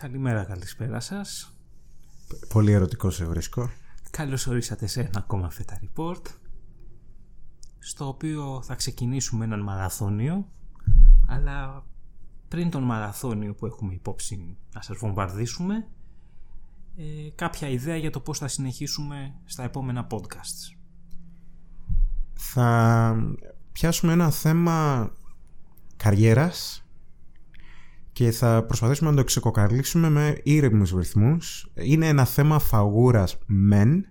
Καλημέρα, καλησπέρα σας. Πολύ ερωτικό σε βρίσκω. Καλώς ορίσατε σε ένα ακόμα φέτα report στο οποίο θα ξεκινήσουμε έναν μαραθώνιο αλλά πριν τον μαραθώνιο που έχουμε υπόψη να σας βομβαρδίσουμε ε, κάποια ιδέα για το πώς θα συνεχίσουμε στα επόμενα podcasts. Θα πιάσουμε ένα θέμα καριέρας και θα προσπαθήσουμε να το ξεκοκαλύψουμε με ήρεμους ρυθμούς. Είναι ένα θέμα φαγούρας μεν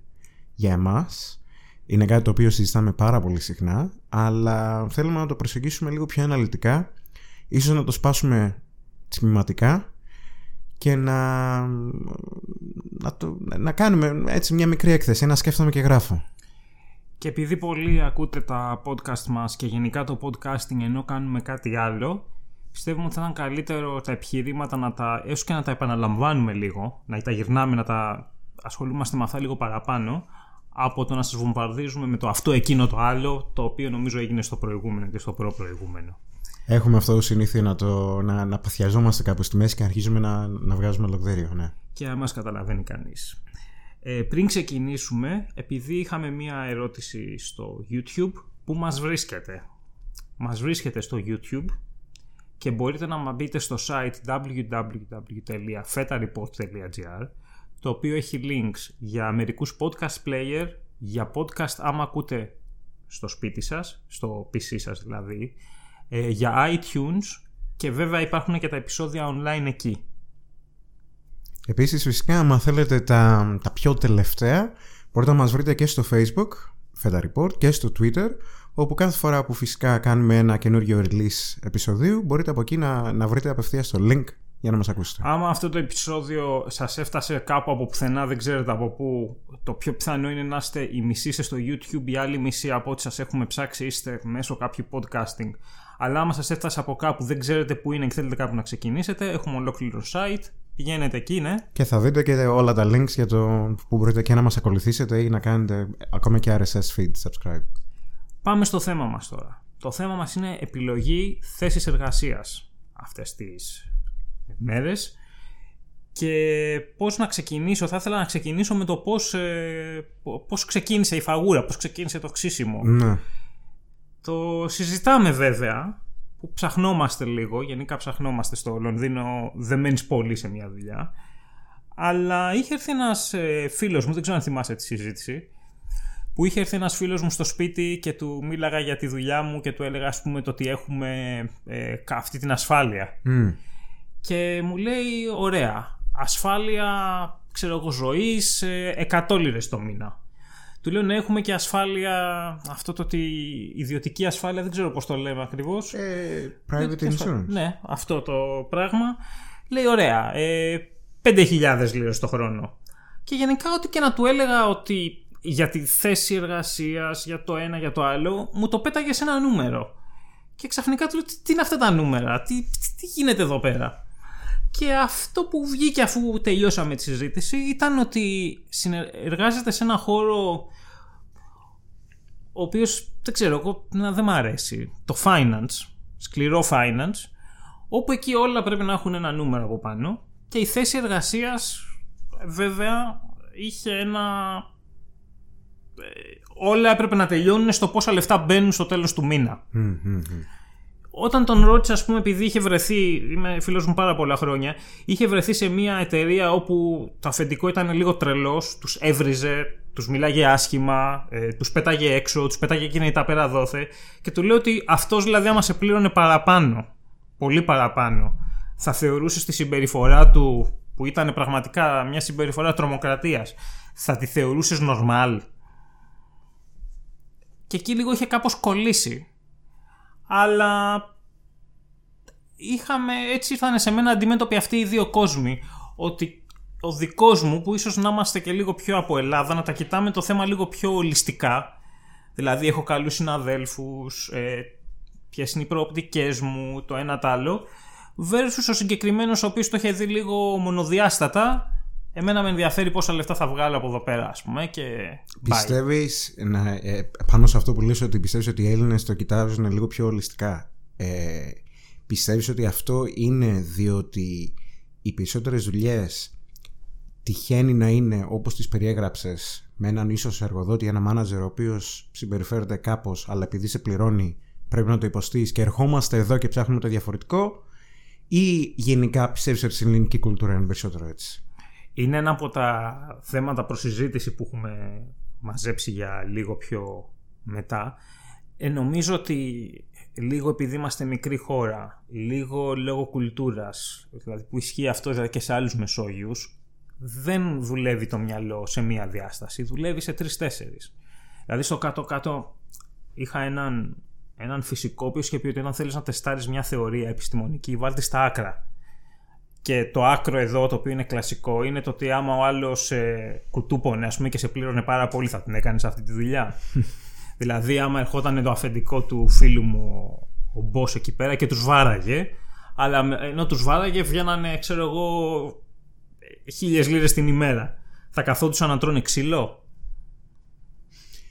για εμάς. Είναι κάτι το οποίο συζητάμε πάρα πολύ συχνά, αλλά θέλουμε να το προσεγγίσουμε λίγο πιο αναλυτικά, ίσως να το σπάσουμε τμηματικά και να, να, το, να κάνουμε έτσι μια μικρή έκθεση, ένα σκέφτομαι και γράφω. Και επειδή πολλοί ακούτε τα podcast μας και γενικά το podcasting ενώ κάνουμε κάτι άλλο, πιστεύουμε ότι θα ήταν καλύτερο τα επιχειρήματα να τα, έστω και να τα επαναλαμβάνουμε λίγο, να τα γυρνάμε, να τα ασχολούμαστε με αυτά λίγο παραπάνω, από το να σας βομβαρδίζουμε με το αυτό εκείνο το άλλο, το οποίο νομίζω έγινε στο προηγούμενο και στο προ-προηγούμενο. Έχουμε αυτό το συνήθεια να, το, να, να παθιαζόμαστε κάπου στη μέση και αρχίζουμε να, να βγάζουμε λογδέριο, ναι. Και να μας καταλαβαίνει κανείς. Ε, πριν ξεκινήσουμε, επειδή είχαμε μία ερώτηση στο YouTube, που μας βρίσκεται; Μας βρίσκεται στο YouTube και μπορείτε να μπείτε στο site www.fetareport.gr το οποίο έχει links για μερικούς podcast player, για podcast άμα ακούτε στο σπίτι σας, στο PC σας δηλαδή, ε, για iTunes και βέβαια υπάρχουν και τα επεισόδια online εκεί. Επίσης φυσικά αν θέλετε τα, τα πιο τελευταία μπορείτε να μας βρείτε και στο Facebook, Feta Report και στο Twitter όπου κάθε φορά που φυσικά κάνουμε ένα καινούργιο release επεισοδίου μπορείτε από εκεί να, να βρείτε απευθείας το link για να μας ακούσετε. Άμα αυτό το επεισόδιο σας έφτασε κάπου από πουθενά, δεν ξέρετε από πού, το πιο πιθανό είναι να είστε η μισή είστε στο YouTube, η άλλη μισή από ό,τι σας έχουμε ψάξει είστε μέσω κάποιου podcasting. Αλλά άμα σας έφτασε από κάπου, δεν ξέρετε πού είναι και θέλετε κάπου να ξεκινήσετε, έχουμε ολόκληρο site, πηγαίνετε εκεί, ναι. Και θα δείτε και όλα τα links για το που μπορείτε και να μας ακολουθήσετε ή να κάνετε ακόμα και RSS feed subscribe. Πάμε στο θέμα μας τώρα. Το θέμα μας είναι επιλογή θέσης εργασίας αυτές τις μέρες και πώς να ξεκινήσω, θα ήθελα να ξεκινήσω με το πώς, ε, πώς ξεκίνησε η φαγούρα, πώς ξεκίνησε το ξύσιμο. Ναι. Το συζητάμε βέβαια, που ψαχνόμαστε λίγο, γενικά ψαχνόμαστε στο Λονδίνο, δεν μένεις πολύ σε μια δουλειά. Αλλά είχε έρθει ένας ε, φίλος μου, δεν ξέρω αν θυμάσαι τη συζήτηση, που είχε έρθει ένας φίλος μου στο σπίτι και του μίλαγα για τη δουλειά μου και του έλεγα ας πούμε το ότι έχουμε ε, αυτή την ασφάλεια. Και μου λέει ωραία, ασφάλεια ξέρω εγώ ζωής, ε, 100 λίρες το μήνα. Του λέω να έχουμε και ασφάλεια, αυτό το ότι ιδιωτική ασφάλεια, δεν ξέρω πώς το λέμε ακριβώς. Ε, private insurance. Ναι, αυτό το πράγμα. Λέει ωραία, ε, 5.000 λίρες το χρόνο. Και γενικά ό,τι και να του έλεγα ότι για τη θέση εργασίας, για το ένα, για το άλλο, μου το πέταγες σε ένα νούμερο. Και ξαφνικά του λέω τι είναι αυτά τα νούμερα, τι, τι γίνεται εδώ πέρα; Και αυτό που βγήκε αφού τελειώσαμε τη συζήτηση ήταν ότι εργάζεται σε ένα χώρο ο οποίος δεν ξέρω εγώ να δεν μ' αρέσει το finance, σκληρό finance όπου εκεί όλα πρέπει να έχουν ένα νούμερο από πάνω και η θέση εργασίας βέβαια είχε ένα ε, όλα έπρεπε να τελειώνουν στο πόσα λεφτά μπαίνουν στο τέλος του μήνα όταν τον ρώτησα, ας πούμε, επειδή είχε βρεθεί, είμαι φίλος μου πάρα πολλά χρόνια, είχε βρεθεί σε μια εταιρεία όπου το αφεντικό ήταν λίγο τρελός, τους έβριζε, τους μιλάγε άσχημα, ε, τους πέταγε έξω, τους πέταγε εκείνη τα πέρα δόθε. Και του λέω ότι αυτός δηλαδή, άμα σε πλήρωνε παραπάνω, πολύ παραπάνω, θα θεωρούσες τη συμπεριφορά του, που ήταν πραγματικά μια συμπεριφορά τρομοκρατίας, θα τη θεωρούσες normal; Και εκεί λίγο είχε κάπως κολλήσει αλλά είχαμε, έτσι ήρθαν σε μένα αντιμέτωποι αυτοί οι δύο κόσμοι. Ότι ο δικός μου, που ίσως να είμαστε και λίγο πιο από Ελλάδα, να τα κοιτάμε το θέμα λίγο πιο ολιστικά. Δηλαδή έχω καλούς συναδέλφους, ε, ποιες είναι οι προοπτικές μου, το ένα το άλλο. Versus ο συγκεκριμένος ο οποίος το είχε δει λίγο μονοδιάστατα Εμένα με ενδιαφέρει πόσα λεφτά θα βγάλω από εδώ πέρα, ας πούμε. Και... Πιστεύεις, ε, πάνω σε αυτό που λες ότι πιστεύεις ότι οι Έλληνες το κοιτάζουν λίγο πιο ολιστικά. Ε, πιστεύεις ότι αυτό είναι διότι οι περισσότερες δουλειές τυχαίνει να είναι όπως τις περιέγραψες με έναν ίσως εργοδότη, ένα μάνατζερ ο οποίος συμπεριφέρεται κάπως αλλά επειδή σε πληρώνει πρέπει να το υποστείς και ερχόμαστε εδώ και ψάχνουμε το διαφορετικό ή γενικά πιστεύεις ότι στην ελληνική κουλτούρα είναι περισσότερο έτσι; Είναι ένα από τα θέματα προσυζήτηση που έχουμε μαζέψει για λίγο πιο μετά. Ε, νομίζω ότι λίγο επειδή είμαστε μικρή χώρα, λίγο λόγω κουλτούρας, δηλαδή που ισχύει αυτό δηλαδή και σε άλλους Μεσόγειους, δεν δουλεύει το μυαλό σε μία διάσταση, δουλεύει σε τρεις-τέσσερις. Δηλαδή στο κάτω-κάτω είχα έναν, έναν φυσικό που είχε πει ότι όταν θέλεις να τεστάρεις μια θεωρία επιστημονική, βάλτε στα άκρα. Και το άκρο εδώ, το οποίο είναι κλασικό, είναι το ότι άμα ο άλλος ε, κουτούπονε ας πούμε, και σε πλήρωνε πάρα πολύ, θα την έκανες αυτή τη δουλειά. δηλαδή, άμα ερχόταν το αφεντικό του φίλου μου, ο Μπό εκεί πέρα και τους βάραγε, αλλά ενώ τους βάραγε, βγαίνανε, ξέρω εγώ, χίλιες λίρες την ημέρα. Θα καθόντουσαν να τρώνε ξύλο;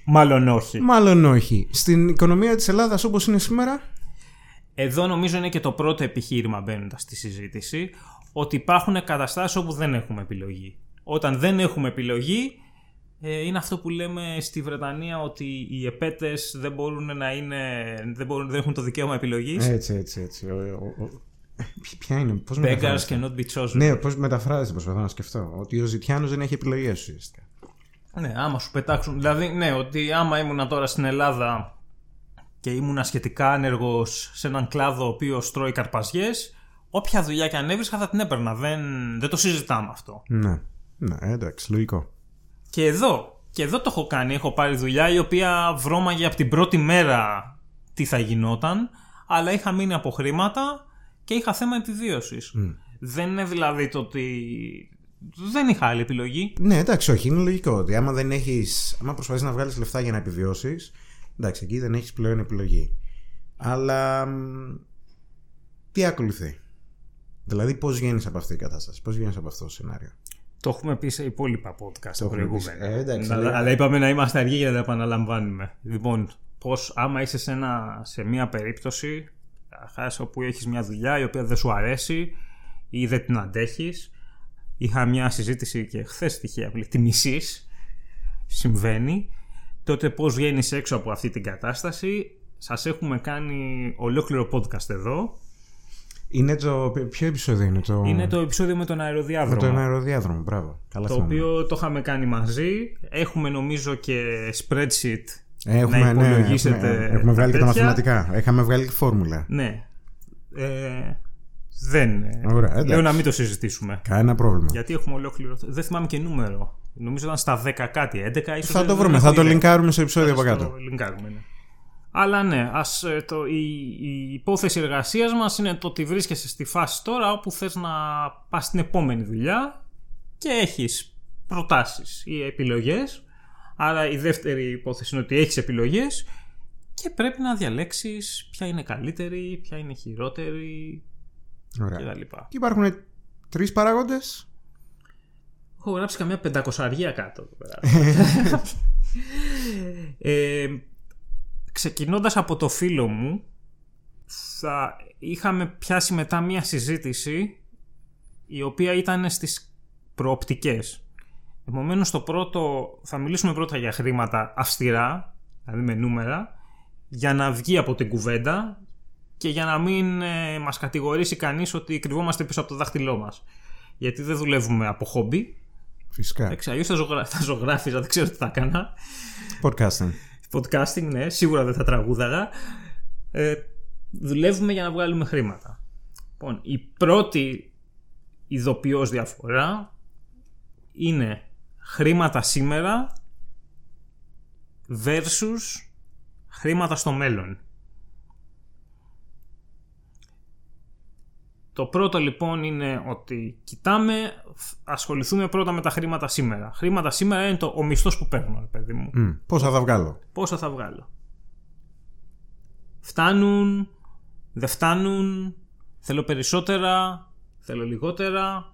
Μάλλον όχι. Μάλλον όχι. Στην οικονομία της Ελλάδας όπως είναι σήμερα. Εδώ νομίζω είναι και το πρώτο επιχείρημα μπαίνοντας στη συζήτηση ότι υπάρχουν καταστάσεις όπου δεν έχουμε επιλογή. Όταν δεν έχουμε επιλογή ε, είναι αυτό που λέμε στη Βρετανία ότι οι επέτες δεν μπορούν να είναι, δεν, μπορούν, δεν έχουν το δικαίωμα επιλογής. Έτσι, έτσι, έτσι. Ο, ο, ο, ποια είναι, πώς Beggars cannot be chosen. Ναι, πώς μεταφράζεται, προσπαθώ να σκεφτώ. Ότι ο Ζητιάνος δεν έχει επιλογές ουσιαστικά. Ναι, άμα σου πετάξουν. Δηλαδή, ναι, ότι άμα ήμουν τώρα στην Ελλάδα και ήμουν σχετικά άνεργος σε έναν κλάδο ο οποίος τρώει καρπαζιές, όποια δουλειά και αν έβρισκα θα την έπαιρνα. Δεν, δεν το συζητάμε αυτό. Ναι, ναι, εντάξει, λογικό. Και εδώ, και εδώ το έχω κάνει. Έχω πάρει δουλειά η οποία βρώμαγε από την πρώτη μέρα τι θα γινόταν, αλλά είχα μείνει από χρήματα και είχα θέμα επιβίωσης. Δεν είναι δηλαδή το ότι δεν είχα άλλη επιλογή. Ναι, εντάξει, όχι. Είναι λογικό ότι άμα δεν έχεις. Άμα προσπαθείς να βγάλεις λεφτά για να επιβιώσεις, εντάξει, εκεί δεν έχεις πλέον επιλογή. Αλλά. Τι ακολουθεί; Δηλαδή, πώς βγαίνεις από αυτή την κατάσταση, πώς βγαίνεις από αυτό το σενάριο; Το έχουμε πει σε υπόλοιπα podcast το προηγούμενα. Ε, εντάξει, αλλά, αλλά είπαμε να είμαστε αργοί για να τα επαναλαμβάνουμε. Λοιπόν, πώς άμα είσαι σε, ένα, σε μια περίπτωση όπου έχεις μια δουλειά η οποία δεν σου αρέσει ή δεν την αντέχεις είχα μια συζήτηση και χθες τυχαία τη μισή συμβαίνει τότε πώς βγαίνεις έξω από αυτή την κατάσταση σας έχουμε κάνει ολόκληρο podcast εδώ είναι το. Ποιο επεισόδιο είναι το. Είναι το επεισόδιο με τον αεροδιάδρομο. Με τον αεροδιάδρομο, μπράβο. Καλά το οποίο το είχαμε κάνει μαζί. Έχουμε νομίζω και spreadsheet έχουμε, να ναι, υπολογίσετε. έχουμε, έχουμε βγάλει και τα μαθηματικά. Είχαμε βγάλει και φόρμουλα. Ναι. Ε, δεν. Ωραία, Λέω να μην το συζητήσουμε. Κανένα πρόβλημα. Γιατί έχουμε ολόκληρο. Δεν θυμάμαι και νούμερο. Νομίζω ήταν στα 10 κάτι, 11 ίσως. Θα το βρούμε, θα το λινκάρουμε σε επεισόδιο από κάτω. Το λινκάρουμε, ναι. Αλλά ναι, ας, ε, το, η, η υπόθεση εργασίας μας είναι το ότι βρίσκεσαι στη φάση τώρα όπου θες να πας στην επόμενη δουλειά και έχεις προτάσεις ή επιλογές. Άρα η δεύτερη υπόθεση είναι ότι έχεις επιλογές και πρέπει να διαλέξεις ποια είναι καλύτερη, ποια είναι χειρότερη Ωραία. κτλ. Και υπάρχουν τρεις παράγοντες. Έχω γράψει καμιά πεντακοσαργία κάτω. εδώ πέρα. ε, ξεκινώντας από το φίλο μου θα είχαμε πιάσει μετά μια συζήτηση η οποία ήταν στις προοπτικές. Επομένως το πρώτο θα μιλήσουμε πρώτα για χρήματα αυστηρά, δηλαδή με νούμερα, για να βγει από την κουβέντα και για να μην ε, μας κατηγορήσει κανείς ότι κρυβόμαστε πίσω από το δάχτυλό μας. Γιατί δεν δουλεύουμε από χόμπι. Φυσικά. Εντάξει, αλλιώς θα, ζωγρα... θα ζωγράφιζα, δεν ξέρω τι θα έκανα. Podcasting. Podcasting, ναι, σίγουρα δεν θα τραγούδαγα. Ε, δουλεύουμε για να βγάλουμε χρήματα. Λοιπόν, η πρώτη ειδοποιώς διαφορά είναι χρήματα σήμερα versus χρήματα στο μέλλον. Το πρώτο λοιπόν είναι ότι κοιτάμε, ασχοληθούμε πρώτα με τα χρήματα σήμερα. Χρήματα σήμερα είναι το, ο μισθός που παίρνω, ρε παιδί μου. Mm. Πόσα θα βγάλω; Πόσα θα βγάλω; Φτάνουν, δεν φτάνουν, θέλω περισσότερα, θέλω λιγότερα.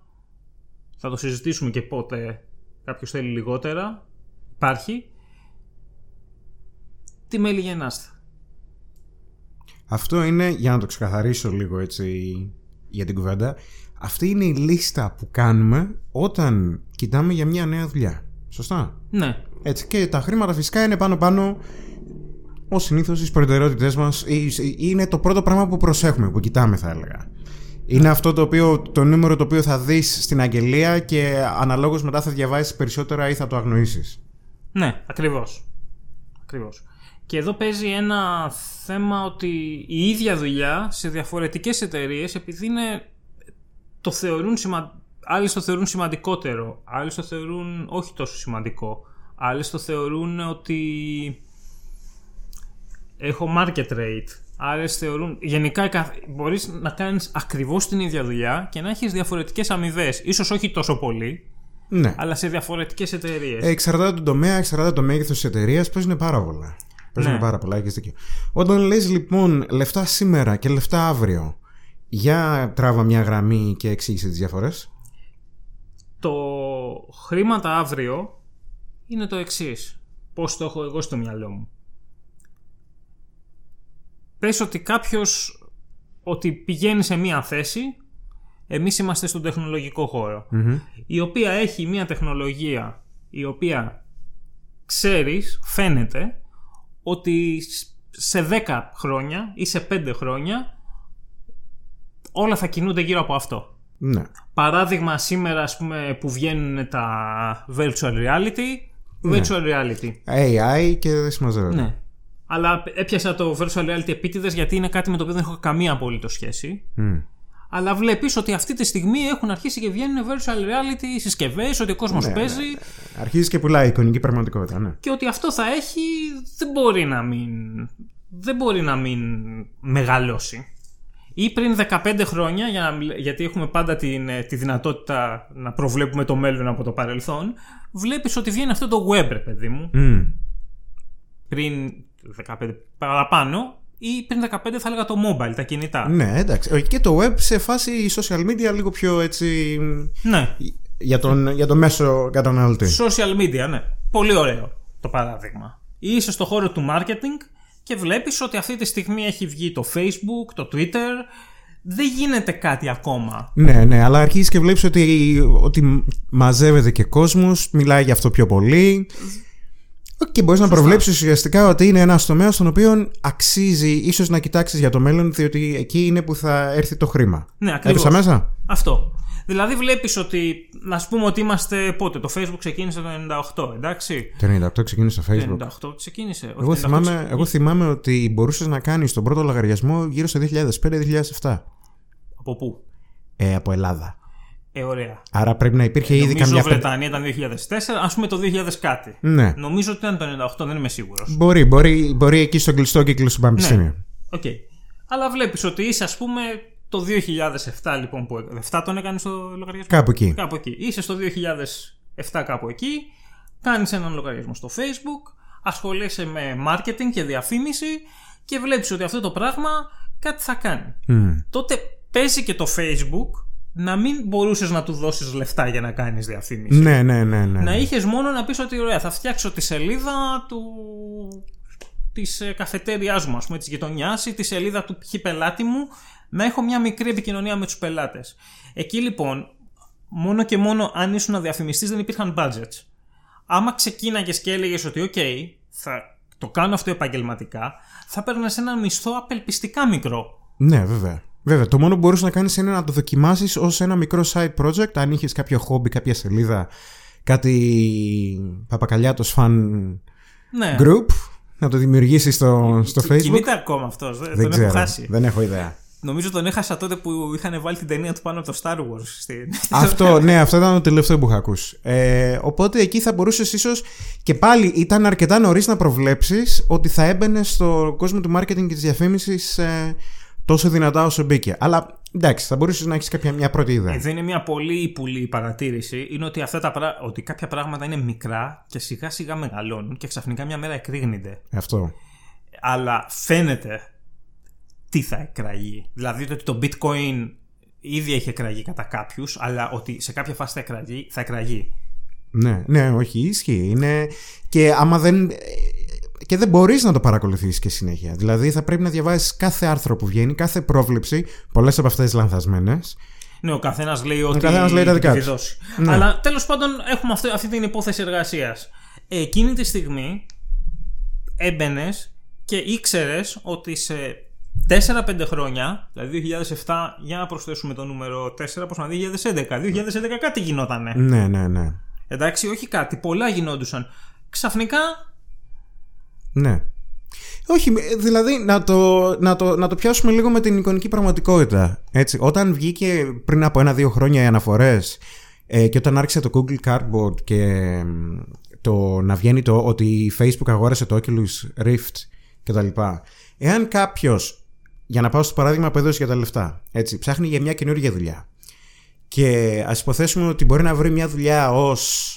Θα το συζητήσουμε και πότε κάποιος θέλει λιγότερα. Υπάρχει. Τι μέλη γεννάστε. Αυτό είναι, για να το ξεκαθαρίσω λίγο έτσι για την κουβέντα, Αυτή είναι η λίστα που κάνουμε όταν κοιτάμε για μια νέα δουλειά. Σωστά; Ναι. Έτσι. Και τα χρήματα φυσικά είναι πάνω-πάνω Ω συνήθως στις προτεραιότητές μας είναι το πρώτο πράγμα που προσέχουμε, που κοιτάμε, θα έλεγα. Είναι αυτό το, οποίο, το νούμερο το οποίο θα δεις στην αγγελία και αναλόγως μετά θα διαβάσεις περισσότερα ή θα το αγνοήσεις. Ναι, ακριβώς. Ακριβώς. Και εδώ παίζει ένα θέμα ότι η ίδια δουλειά σε διαφορετικές εταιρείες επειδή είναι, το θεωρούν σημα... άλλοι το θεωρούν σημαντικότερο, άλλοι το θεωρούν όχι τόσο σημαντικό, άλλοι το θεωρούν ότι έχω market rate. Άλλε θεωρούν. Γενικά μπορείς να κάνεις ακριβώς την ίδια δουλειά και να έχεις διαφορετικές αμοιβές. σω όχι τόσο πολύ, ναι. αλλά σε διαφορετικές εταιρείες. Ε, εξαρτάται τον τομέα, εξαρτάται το μέγεθος της εταιρείας, παίζουν πάρα πολλά. Παίζουν ναι. πάρα πολλά, έχεις δίκιο. Όταν λες λοιπόν λεφτά σήμερα και λεφτά αύριο, για τράβα μια γραμμή και εξήγησε τις διαφορές. Το χρήματα αύριο είναι το εξής. Πώς το έχω εγώ στο μυαλό μου πες ότι κάποιος ότι πηγαίνει σε μία θέση εμείς είμαστε στον τεχνολογικό η οποία έχει μία τεχνολογία η οποία ξέρεις, φαίνεται ότι σε 10 χρόνια ή σε 5 χρόνια όλα θα κινούνται γύρω από αυτό. Ναι. Παράδειγμα σήμερα ας πούμε που βγαίνουν τα virtual reality, ναι. virtual reality. AI και δεν συμμαζεύεται. Ναι. Αλλά έπιασα το virtual reality επίτηδες γιατί είναι κάτι με το οποίο δεν έχω καμία απολύτω σχέση. Αλλά βλέπεις ότι αυτή τη στιγμή έχουν αρχίσει και βγαίνουν virtual reality συσκευές, ότι ο κόσμος ναι, παίζει. Ναι, ναι. Αρχίζει και πουλάει εικονική πραγματικότητα, ναι. Και ότι αυτό θα έχει. Δεν μπορεί να μην. Δεν μπορεί να μην μεγαλώσει. Ή πριν 15 χρόνια, για να, γιατί έχουμε πάντα την, τη δυνατότητα να προβλέπουμε το μέλλον από το παρελθόν, βλέπεις ότι βγαίνει αυτό το web, ρε παιδί μου. Mm. Πριν 15 παραπάνω ή πριν 15 θα έλεγα το mobile, τα κινητά. Ναι, εντάξει. Και το web σε φάση social media λίγο πιο έτσι. Ναι. Για τον, για τον μέσο καταναλωτή. Social media, ναι. Πολύ ωραίο το παράδειγμα. Είσαι στο χώρο του marketing και βλέπεις ότι αυτή τη στιγμή έχει βγει το Facebook, το Twitter. Δεν γίνεται κάτι ακόμα. Ναι, ναι, αλλά αρχίζεις και βλέπεις ότι, ότι μαζεύεται και κόσμος, μιλάει για αυτό πιο πολύ. Και μπορείς να προβλέψεις ουσιαστικά ότι είναι ένας τομέας στον οποίο αξίζει ίσως να κοιτάξεις για το μέλλον, διότι εκεί είναι που θα έρθει το χρήμα. Ναι, ακριβώς. μέσα. Αυτό. Δηλαδή βλέπεις ότι, να πούμε ότι είμαστε πότε, το Facebook ξεκίνησε το 98, εντάξει. Το 98 ξεκίνησε το Facebook. Το 98 ξεκίνησε. Εγώ, θυμάμαι, εγώ θυμάμαι ότι μπορούσες να κάνεις τον πρώτο λογαριασμό γύρω στο 2005-2007. Από πού; Ε, από Ελλάδα. Ε, ωραία. Άρα πρέπει να υπήρχε ε, ήδη νομίζω καμιά. Νομίζω Βρετανία ήταν 2004, ας πούμε το 2000 κάτι. Ναι. Νομίζω ότι ήταν το 98, δεν είμαι σίγουρος. Μπορεί, μπορεί, μπορεί εκεί στο κλειστό κύκλο του Πανεπιστήμιου. Ναι. Okay. Αλλά βλέπεις ότι είσαι, ας πούμε, το 2007 λοιπόν που. 7 τον έκανες στο λογαριασμό; Κάπου εκεί. Κάπου εκεί. Είσαι στο 2007 κάπου εκεί. Κάνεις έναν λογαριασμό στο Facebook. Ασχολείσαι με marketing και διαφήμιση. Και βλέπεις ότι αυτό το πράγμα κάτι θα κάνει. Mm. Τότε παίζει και το Facebook να μην μπορούσες να του δώσεις λεφτά για να κάνεις διαφήμιση. Ναι, ναι, ναι, ναι. Να είχες μόνο να πεις ότι ωραία, θα φτιάξω τη σελίδα του της ε, καφετέριάς μου, ας πούμε, της γειτονιάς ή τη σελίδα του π.χ. πελάτη μου, να έχω μια μικρή επικοινωνία με τους πελάτες. Εκεί λοιπόν, μόνο και μόνο αν ήσουν διαφημιστής δεν υπήρχαν budgets. Άμα ξεκίναγες και έλεγες ότι, OK, θα το κάνω αυτό επαγγελματικά, θα παίρνει ένα μισθό απελπιστικά μικρό. Ναι, βέβαια. Βέβαια, το μόνο που μπορούσες να κάνεις είναι να το δοκιμάσεις ως ένα μικρό side project. Αν είχες κάποιο χόμπι, κάποια σελίδα, κάτι παπακαλιάτο fan ναι. group, να το δημιουργήσεις στο, στο Facebook. Κινείται ακόμα αυτός. Δεν, δεν τον ξέρω, έχω χάσει. Δεν έχω ιδέα. Νομίζω τον έχασα τότε που είχαν βάλει την ταινία του πάνω από το Star Wars. Στην... Αυτό, ναι, αυτό ήταν το τελευταίο που είχα ακούσει. Ε, οπότε εκεί θα μπορούσες ίσω και πάλι ήταν αρκετά νωρίς να προβλέψεις ότι θα έμπαινες στο κόσμο του marketing και της διαφήμισης ε, τόσο δυνατά όσο μπήκε. Αλλά εντάξει, θα μπορούσες να έχεις κάποια μια πρώτη ιδέα. Εδώ είναι μια πολύ πουλή παρατήρηση. Είναι ότι, αυτά τα, ότι κάποια πράγματα είναι μικρά και σιγά σιγά μεγαλώνουν και ξαφνικά μια μέρα εκρήγνεται. Αυτό. Αλλά φαίνεται τι θα εκραγεί. Δηλαδή ότι το bitcoin ήδη έχει εκραγεί κατά κάποιους, αλλά ότι σε κάποια φάση θα εκραγεί. Θα εκραγεί. Ναι, ναι, όχι, ισχύει. Είναι... Και άμα δεν και δεν μπορείς να το παρακολουθήσεις και συνέχεια. Δηλαδή θα πρέπει να διαβάσεις κάθε άρθρο που βγαίνει, κάθε πρόβλεψη, πολλές από αυτές λανθασμένες. Ναι, ο καθένας λέει ότι. καθένας λέει τα δικά θα τη του. δώσει. Ναι. Αλλά τέλος πάντων έχουμε αυτή, αυτή την υπόθεση εργασίας. Εκείνη τη στιγμή έμπαινες και ήξερες ότι σε 4-5 χρόνια, δηλαδή 2007, για να προσθέσουμε το νούμερο 4, πώς να 2011. 2011 κάτι γινότανε. Ναι, ναι, ναι. Εντάξει, όχι κάτι, πολλά γινόντουσαν. Ξαφνικά Ναι. Όχι, δηλαδή να το, να, το, να το πιάσουμε λίγο με την εικονική πραγματικότητα. Έτσι, όταν βγήκε πριν από ένα-δύο χρόνια οι αναφορές ε, και όταν άρχισε το Google Cardboard και ε, το να βγαίνει το ότι η Facebook αγόρασε το Oculus Rift κτλ. Εάν κάποιος, για να πάω στο παράδειγμα που έδωσε για τα λεφτά, έτσι, ψάχνει για μια καινούργια δουλειά και ας υποθέσουμε ότι μπορεί να βρει μια δουλειά ως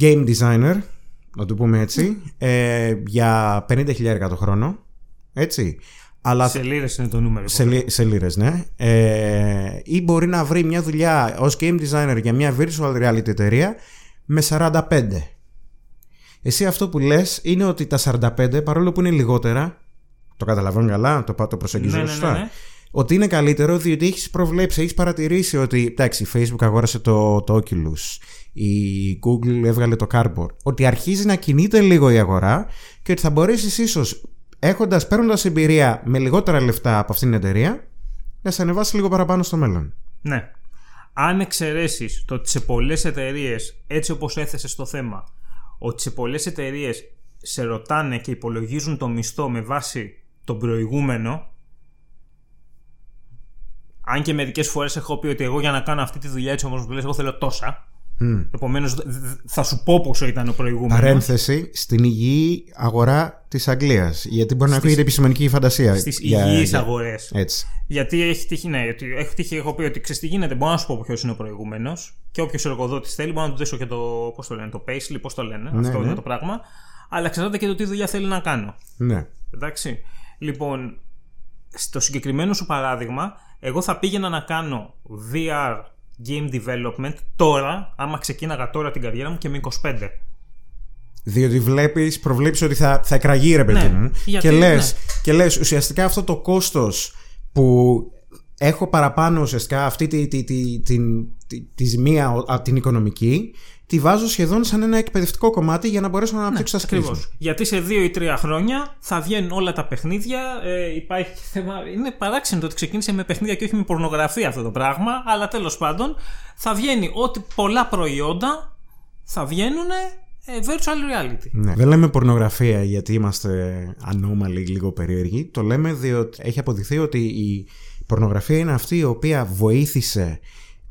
game designer, να το πούμε έτσι, ε, για 50.000 το χρόνο. Έτσι. Αλλά σε λίρες είναι το νούμερο. σε, λί- σε λίρες, ναι. Ε, ή μπορεί να βρει μια δουλειά ως game designer για μια virtual reality εταιρεία με 45. Εσύ αυτό που λες είναι ότι τα 45 παρόλο που είναι λιγότερα, το καταλαβαίνω καλά, το, πάω- το προσεγγίζω Ναι, ναι, σωστά, ναι, ναι. Ότι είναι καλύτερο διότι έχεις προβλέψει, έχεις παρατηρήσει ότι εντάξει, η Facebook αγόρασε το, το Oculus, η Google έβγαλε το Cardboard, ότι αρχίζει να κινείται λίγο η αγορά και ότι θα μπορέσεις ίσως έχοντας, παίρνοντας εμπειρία με λιγότερα λεφτά από αυτήν την εταιρεία να σε ανεβάσεις λίγο παραπάνω στο μέλλον. Ναι. Αν εξαιρέσεις το ότι σε πολλές εταιρείες, έτσι όπως έθεσες στο θέμα, ότι σε πολλές εταιρείες σε ρωτάνε και υπολογίζουν το μισθό με βάση τον προηγούμενο. Αν και μερικές φορές έχω πει ότι εγώ για να κάνω αυτή τη δουλειά έτσι όπω μου λες, εγώ θέλω τόσα. Μμ. Επομένως θα σου πω πόσο ήταν ο προηγούμενος. Παρένθεση στην υγιή αγορά της Αγγλίας γιατί μπορεί να ακούγεται επιστημονική φαντασία. Στις για- υγιείς για- αγορές. Έτσι. Γιατί έχει τύχει, ναι, ότι έχει τύχει, έχω πει ότι ξέρεις τι γίνεται. Μπορώ να σου πω ποιος είναι ο προηγούμενος και όποιος εργοδότης θέλει, μπορώ να του δώσω και το. Πώς το λένε, το payslip, πώς το λένε. Ναι, αυτό ναι. είναι το πράγμα. Αλλά εξαρτάται και το τι δουλειά θέλει να κάνω. Ναι. Εντάξει. Λοιπόν, στο συγκεκριμένο σου παράδειγμα, εγώ θα πήγαινα να κάνω VR game development τώρα, άμα ξεκίναγα τώρα την καριέρα μου και με 25. Διότι βλέπεις, προβλέψεις ότι θα, θα εκραγεί ρε παιδί Ναι, μου γιατί, και, λες, ναι. και λες ουσιαστικά αυτό το κόστος που έχω παραπάνω ουσιαστικά αυτή τη, τη, τη, την- τη, της ζημία ο- α, την οικονομική τη βάζω σχεδόν σαν ένα εκπαιδευτικό κομμάτι για να μπορέσω να αναπτύξω τα skills μου. Ακριβώς. Γιατί σε δύο ή τρία χρόνια θα βγαίνουν όλα τα παιχνίδια. Ε, υπάρχει και θέμα. Είναι παράξενο το ότι ξεκίνησε με παιχνίδια και όχι με πορνογραφία αυτό το πράγμα. Αλλά τέλος πάντων θα βγαίνει ότι πολλά προϊόντα θα βγαίνουν ε, virtual reality. Ναι. Δεν λέμε πορνογραφία γιατί είμαστε ανώμαλοι, λίγο περίεργοι. Το λέμε διότι έχει αποδειχθεί ότι η πορνογραφία είναι αυτή η οποία βοήθησε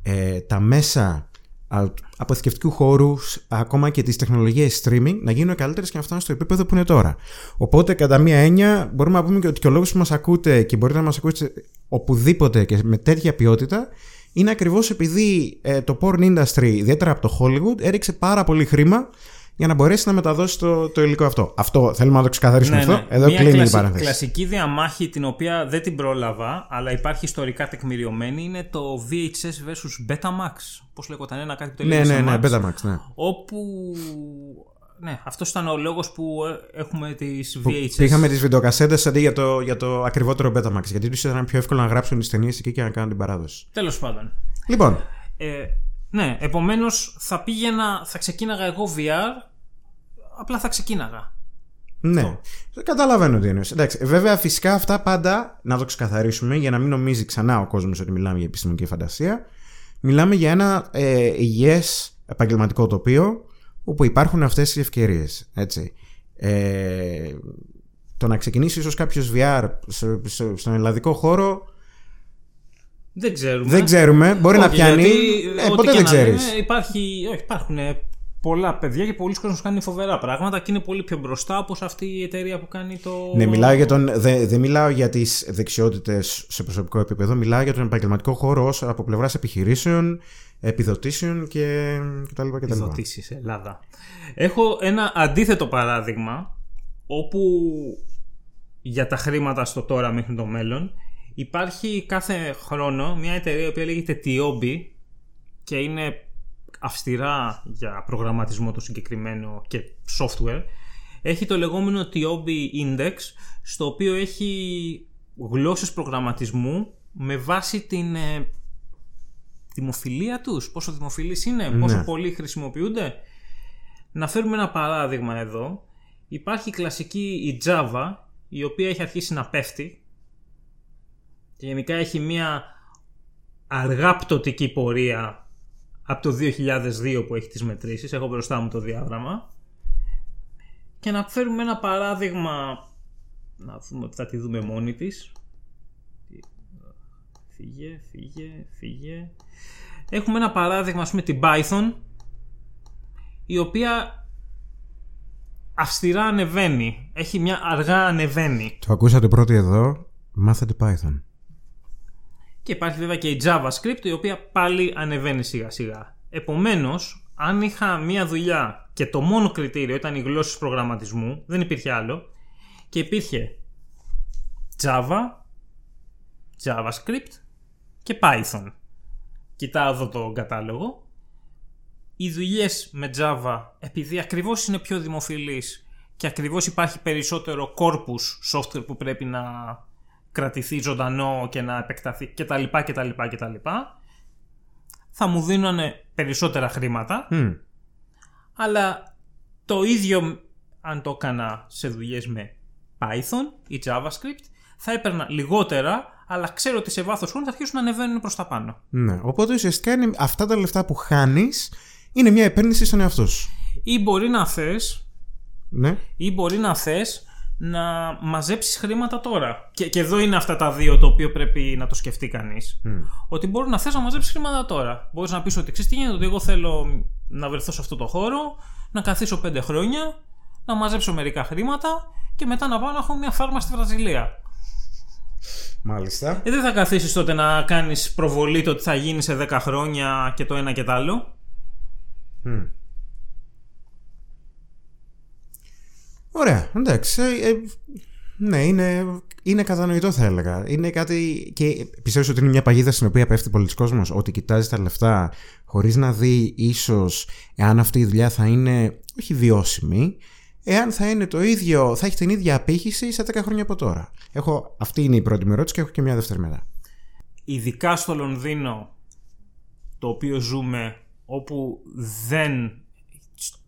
ε, τα μέσα α, αποθηκευτικού χώρου, ακόμα και τις τεχνολογίες streaming, να γίνουν καλύτερες και να φτάνουν στο επίπεδο που είναι τώρα. Οπότε, κατά μία έννοια, μπορούμε να πούμε και ότι και ο λόγος που μας ακούτε και μπορείτε να μας ακούσετε οπουδήποτε και με τέτοια ποιότητα, είναι ακριβώς επειδή ε, το porn industry, ιδιαίτερα από το Hollywood, έριξε πάρα πολύ χρήμα για να μπορέσει να μεταδώσει το, το υλικό αυτό. Αυτό θέλουμε να το ξεκαθαρίσουμε αυτό. Εδώ Ναι, Μια κλείνει η κλασι- παρένθεση. κλασική διαμάχη την οποία δεν την πρόλαβα, αλλά υπάρχει ιστορικά τεκμηριωμένη, είναι το VHS vs Betamax. Πώς λέγονταν ένα κάτι που το Ναι, έλεγε ναι, ναι, Max, Betamax, ναι. Όπου. Ναι, αυτός ήταν ο λόγος που ε, έχουμε τις VHS. Πήγαμε τις βιντεοκασέτες αντί για το, για το ακριβότερο Betamax. Γιατί τους ήταν πιο εύκολο να γράψουν τι ταινίες εκεί και να κάνουν την παράδοση. Τέλος πάντων. Λοιπόν, Ε, ναι, επομένως θα πήγαινα, θα ξεκίναγα εγώ VR, απλά θα ξεκίναγα. ναι. Καταλαβαίνω τι εννοείς. Εντάξει, βέβαια, φυσικά αυτά πάντα να το ξεκαθαρίσουμε για να μην νομίζει ξανά ο κόσμος ότι μιλάμε για επιστημονική φαντασία. Μιλάμε για ένα ε, υγιές επαγγελματικό τοπίο όπου υπάρχουν αυτές οι ευκαιρίες. Έτσι. Ε, το να ξεκινήσει ίσως κάποιος VR σε- σε- στον ελλαδικό χώρο Δεν ξέρουμε. δεν ξέρουμε. Μπορεί να Όχι, πιάνει. γιατί, Ε, ό,τι ποτέ και δεν να ξέρεις. λέμε, υπάρχει, όχι, υπάρχουν ε, πολλά παιδιά και πολλοί κόσμοι κάνει φοβερά πράγματα και είναι πολύ πιο μπροστά από αυτή η εταιρεία που κάνει το. Ναι, μιλάω για τον, δεν δεν μιλάω για τις δεξιότητες σε προσωπικό επίπεδο. Μιλάω για τον επαγγελματικό χώρο ως από πλευράς επιχειρήσεων, επιδοτήσεων και κτλ. κτλ. Επιδοτήσεις, Ελλάδα. Έχω ένα αντίθετο παράδειγμα όπου για τα χρήματα στο τώρα μέχρι το μέλλον υπάρχει κάθε χρόνο μια εταιρεία που λέγεται Tiobi και είναι αυστηρά για προγραμματισμό το συγκεκριμένο και software έχει το λεγόμενο Tiobi Index στο οποίο έχει γλώσσες προγραμματισμού με βάση την ε, δημοφιλία τους, πόσο δημοφιλείς είναι, πόσο Ναι. πολύ χρησιμοποιούνται. Να φέρουμε ένα παράδειγμα εδώ. Υπάρχει η κλασική η Java, η οποία έχει αρχίσει να πέφτει και γενικά έχει μια αργά πτωτική πορεία από το 2002 που έχει τις μετρήσεις. Έχω μπροστά μου το διάγραμμα. Και να φέρουμε ένα παράδειγμα, να δούμε ότι θα τη δούμε μόνη της. Φύγε, φύγε, φύγε. Έχουμε ένα παράδειγμα, ας πούμε, την Python, η οποία αυστηρά ανεβαίνει. Έχει μια αργά ανεβαίνει. Το ακούσατε πρώτοι εδώ. Μάθετε Python. Και υπάρχει βέβαια και η JavaScript, η οποία πάλι ανεβαίνει σιγά σιγά. Επομένως, αν είχα μία δουλειά και το μόνο κριτήριο ήταν οι γλώσσες προγραμματισμού, δεν υπήρχε άλλο, και υπήρχε Java, JavaScript και Python. Κοιτάω εδώ το κατάλογο. Οι δουλειές με Java, επειδή ακριβώς είναι πιο δημοφιλής και ακριβώς υπάρχει περισσότερο corpus software που πρέπει να κρατηθεί ζωντανό και να επεκταθεί κτλ. κτλ, κτλ. Θα μου δίνανε περισσότερα χρήματα, Μμ. αλλά το ίδιο αν το έκανα σε δουλειές με Python ή JavaScript, θα έπαιρνα λιγότερα, αλλά ξέρω ότι σε βάθος χρόνου θα αρχίσουν να ανεβαίνουν προς τα πάνω. Ναι. Οπότε ουσιαστικά είναι αυτά τα λεφτά που χάνεις είναι μια επένδυση στον εαυτό σου. Ή μπορεί να θες, Ναι. ή μπορεί να θες να μαζέψεις χρήματα τώρα. Και, και εδώ είναι αυτά τα δύο το οποίο πρέπει να το σκεφτεί κανείς. Ότι μπορεί να θες να μαζέψεις χρήματα τώρα. Μπορείς να πεις ότι ξέρεις τι γίνεται, ότι εγώ θέλω να βρεθώ σε αυτό το χώρο, να καθίσω πέντε χρόνια, να μαζέψω μερικά χρήματα και μετά να πάω να έχω μια φάρμα στη Βραζιλία. Μάλιστα. Ε, δεν θα καθίσεις τότε να κάνεις προβολή το ότι θα γίνει σε 10 χρόνια και το ένα και το άλλο. Μμ. Ωραία, εντάξει. Ε, ε, ναι, είναι, είναι κατανοητό θα έλεγα. Είναι κάτι. και πιστεύω ότι είναι μια παγίδα στην οποία πέφτει πολλοί κόσμος Ότι κοιτάζει τα λεφτά χωρίς να δει ίσως εάν αυτή η δουλειά θα είναι όχι βιώσιμη, εάν θα είναι το ίδιο, θα έχει την ίδια απήχηση σε 10 χρόνια από τώρα. Έχω, αυτή είναι η πρώτη μου ερώτηση και έχω και μια δεύτερη μετά. ειδικά στο Λονδίνο το οποίο ζούμε όπου δεν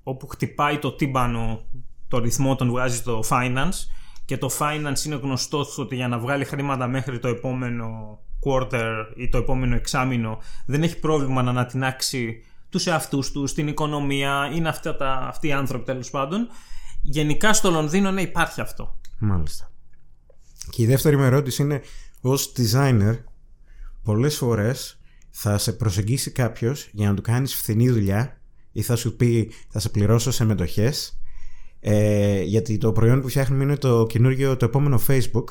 όπου χτυπάει το τύμπανο το ρυθμό τον βγάζει το finance και το finance είναι γνωστό στο ότι για να βγάλει χρήματα μέχρι το επόμενο quarter ή το επόμενο εξάμηνο δεν έχει πρόβλημα να ανατινάξει τους εαυτούς τους, την οικονομία, είναι αυτά τα, αυτοί οι άνθρωποι τέλος πάντων. Γενικά στο Λονδίνο ναι υπάρχει αυτό. Μάλιστα. Και η δεύτερη μου ερώτηση είναι ως designer πολλές φορές θα σε προσεγγίσει κάποιος για να του κάνεις φθηνή δουλειά ή θα σου πει θα σε πληρώσω σε μετοχές; Ε, γιατί το προϊόν που φτιάχνουμε είναι το καινούργιο το επόμενο Facebook.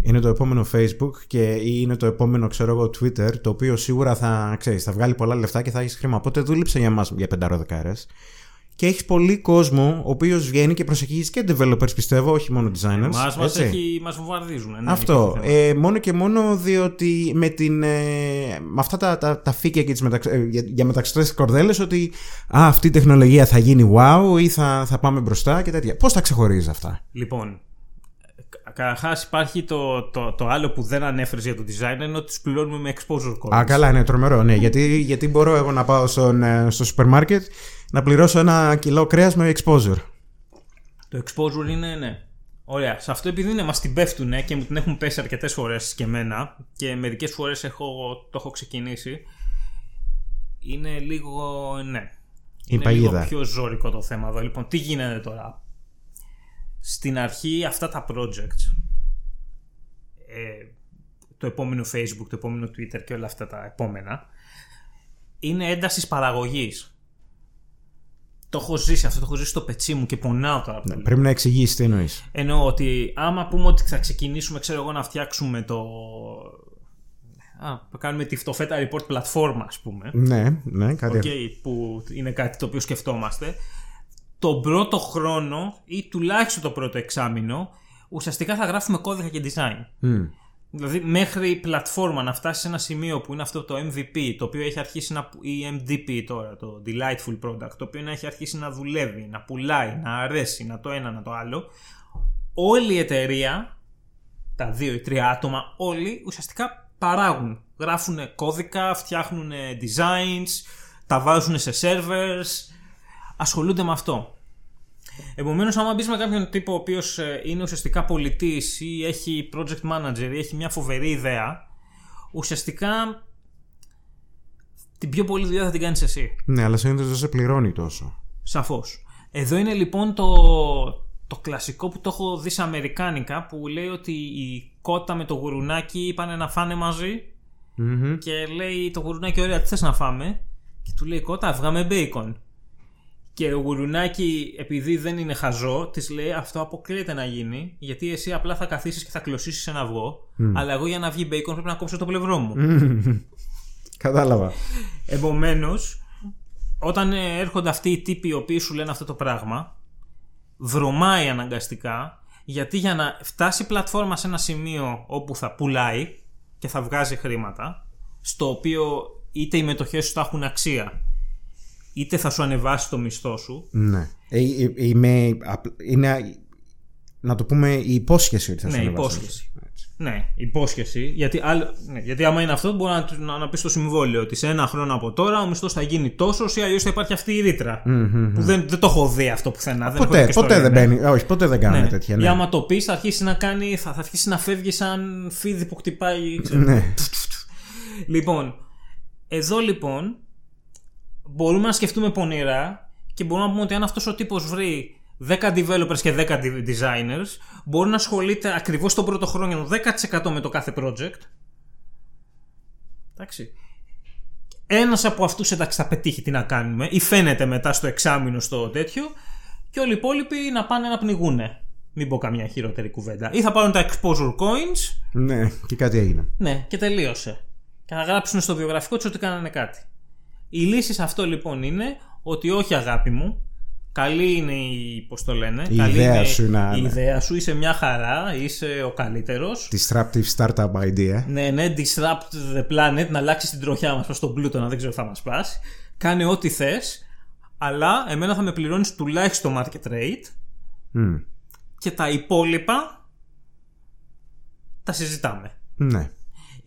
Είναι το επόμενο Facebook και ή είναι το επόμενο ξέρω εγώ Twitter το οποίο σίγουρα θα, ξέρεις, θα βγάλει πολλά λεφτά και θα έχεις χρήμα. Οπότε δούλεψε για μας για πενταροδεκάρες και έχεις πολύ κόσμο ο οποίος βγαίνει και προσεγγίζεις και developers πιστεύω, όχι μόνο designers. Μας, μας, έτσι. έχει, μας βομβαρδίζουν. ναι, Αυτό. υπάρχει θέμα. Ε, μόνο και μόνο διότι με, την, ε, με αυτά τα, τα, τα φύκια και τις μεταξ, ε, για, για μεταξωτές κορδέλες ότι α, αυτή η τεχνολογία θα γίνει wow ή θα, θα πάμε μπροστά και τέτοια. Πώς τα ξεχωρίζεις αυτά; Λοιπόν, καταρχάς υπάρχει το, το, το άλλο που δεν ανέφερες για το design είναι ότι του πληρώνουμε με exposure codes. Α, καλά, είναι τρομερό. Ναι, γιατί, γιατί μπορώ εγώ να πάω στον, ε, στο σούπερ μάρκετ να πληρώσω ένα κιλό κρέας με exposure. Το exposure είναι, ναι. Ωραία. Σε αυτό επειδή είναι, μας την πέφτουν και μου την έχουν πέσει αρκετές φορές και εμένα και μερικές φορές έχω, το έχω ξεκινήσει. Είναι λίγο, ναι. είναι παγίδα. λίγο πιο ζώρικο το θέμα εδώ. Λοιπόν, τι γίνεται τώρα; Στην αρχή αυτά τα projects, ε, το επόμενο Facebook, το επόμενο Twitter και όλα αυτά τα επόμενα, είναι έντασης παραγωγής. Το έχω ζήσει αυτό, το έχω ζήσει στο πετσί μου και πονάω τώρα. που το λέω. Πρέπει να εξηγήσεις τι εννοείς. Εννοώ ότι άμα πούμε ότι θα ξεκινήσουμε, ξέρω εγώ, να φτιάξουμε το. Α, να κάνουμε τη το Feta Report πλατφόρμα, ας πούμε. Ναι, ναι, κάτι Οκ, που είναι κάτι το οποίο σκεφτόμαστε. Τον πρώτο χρόνο ή τουλάχιστον το πρώτο εξάμηνο, ουσιαστικά θα γράφουμε κώδικα και design. Μμ. Δηλαδή μέχρι η πλατφόρμα να φτάσει σε ένα σημείο που είναι αυτό το MVP, το οποίο έχει αρχίσει να. ή MDP τώρα, το Delightful Product, το οποίο να έχει αρχίσει να δουλεύει, να πουλάει, να αρέσει, να το ένα, να το άλλο. Όλη η εταιρεία, τα δύο ή τρία άτομα, όλοι ουσιαστικά παράγουν. Γράφουν κώδικα, φτιάχνουν designs, τα βάζουν σε servers, ασχολούνται με αυτό. Επομένως, άμα μπεις με κάποιον τύπο ο οποίος είναι ουσιαστικά πολιτής ή έχει project manager ή έχει μια φοβερή ιδέα, ουσιαστικά την πιο πολλή δουλειά θα την κάνεις εσύ. Ναι, αλλά συνήθω δεν σε πληρώνει τόσο. Σαφώς. Εδώ είναι λοιπόν το, το κλασικό που το έχω δει σε Αμερικάνικα που λέει ότι η κότα με το γουρουνάκι είπαν να φάνε μαζί Μμμ. και λέει το γουρουνάκι ωραία τι θες να φάμε; Και του λέει κότα βγάμε μπέικον και ο γουρουνάκι επειδή δεν είναι χαζό της λέει αυτό αποκλείεται να γίνει γιατί εσύ απλά θα καθίσεις και θα κλωσίσεις ένα αυγό αλλά εγώ για να βγει μπέικον πρέπει να κόψω το πλευρό μου Κατάλαβα. Επομένως, όταν ε, έρχονται αυτοί οι τύποι οι οποίοι σου λένε αυτό το πράγμα, βρωμάει αναγκαστικά γιατί για να φτάσει η πλατφόρμα σε ένα σημείο όπου θα πουλάει και θα βγάζει χρήματα, στο οποίο είτε οι μετοχές σου θα έχουν αξία, είτε θα σου ανεβάσει το μισθό σου, Ναι. Ε, ε, είμαι, απ- είναι, να το πούμε, η υπόσχεση ότι θα Ναι, σου ανεβάσει. υπόσχεση. Έτσι. Ναι, υπόσχεση. Γιατί, άλλο, ναι, γιατί άμα είναι αυτό, μπορεί να, να, να πεις στο συμβόλαιο ότι σε ένα χρόνο από τώρα ο μισθός θα γίνει τόσος ή αλλιώς θα υπάρχει αυτή η ρήτρα. Που δεν, δεν το έχω δει αυτό πουθενά. δεν έχω δει Ποτέ, και στο ποτέ δεν Reddit. μπαίνει. Όχι, ποτέ δεν κάνουμε Ναι. τέτοια. Ή Ναι. άμα το πει, θα αρχίσει να κάνει, θα, θα αρχίσει να φεύγει σαν φίδι που χτυπάει. ξέρω. Ναι. Λοιπόν, εδώ λοιπόν μπορούμε να σκεφτούμε πονηρά και μπορούμε να πούμε ότι αν αυτός ο τύπος βρει 10 developers και 10 de- designers, μπορεί να ασχολείται ακριβώς τον πρώτο χρόνο 10% με το κάθε project. Εντάξει. Ένας από αυτούς εντάξει θα πετύχει τι να κάνουμε, ή φαίνεται μετά στο εξάμεινο στο τέτοιο, και όλοι οι υπόλοιποι να πάνε να πνιγούνε. Μην πω καμιά χειρότερη κουβέντα. Ή θα πάρουν τα exposure coins ναι, και κάτι έγινε. ναι, και τελείωσε. Και θα γράψουν στο βιογραφικό τους ότι κάνανε κάτι. Η λύση σε αυτό λοιπόν είναι ότι όχι αγάπη μου, καλή είναι η, πώς το λένε, Η καλή ιδέα είναι σου είναι η άλλα. ιδέα σου, είσαι μια χαρά, είσαι ο καλύτερος. Disruptive startup idea. Ναι, ναι, disrupt the planet, να αλλάξει την τροχιά μας προς τον πλούτο, να δεν ξέρω τι θα μας πάσει. Κάνε ό,τι θες, αλλά εμένα θα με πληρώνεις τουλάχιστον market rate Μμ. και τα υπόλοιπα τα συζητάμε. Ναι.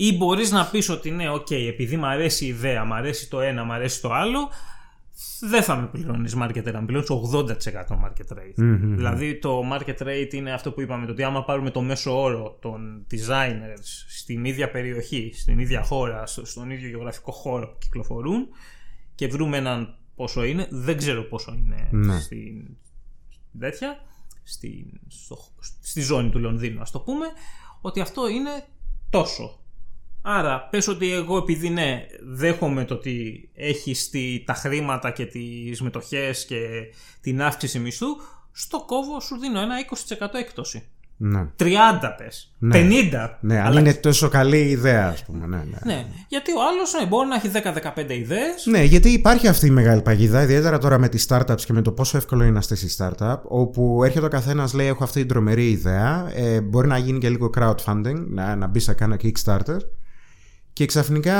Ή μπορείς να πεις ότι ναι, οκ, επειδή μου αρέσει η ιδέα, μου αρέσει το ένα, μου αρέσει το άλλο, δεν θα με πληρώνεις market rate, θα με πληρώνει 80% market rate. Δηλαδή το market rate είναι αυτό που είπαμε, το ότι άμα πάρουμε το μέσο όρο των designers στην ίδια περιοχή, στην ίδια χώρα, στο- στον ίδιο γεωγραφικό χώρο που κυκλοφορούν και βρούμε έναν πόσο είναι, δεν ξέρω πόσο είναι Ναι. στην τέτοια, στην, στο, στη ζώνη του Λονδίνου ας το πούμε, ότι αυτό είναι τόσο. Άρα πες ότι εγώ επειδή ναι δέχομαι το ότι έχεις τη, τα χρήματα και τις μετοχές και την αύξηση μισθού στο κόβο σου δίνω ένα 20% έκπτωση. Ναι. 30 πες, 50. Ναι, αν Αλλά- είναι τόσο καλή η ιδέα, ας πούμε. Ναι, ναι. ναι, γιατί ο άλλος ναι, μπορεί να έχει 10-15 ιδέες Ναι, γιατί υπάρχει αυτή η μεγάλη παγίδα, ιδιαίτερα τώρα με τις startups και με το πόσο εύκολο είναι να στήσει startup, όπου έρχεται ο καθένας λέει: Έχω αυτή την τρομερή ιδέα. Ε, μπορεί να γίνει και λίγο crowdfunding, να, να μπει σε κάνα Kickstarter. Και ξαφνικά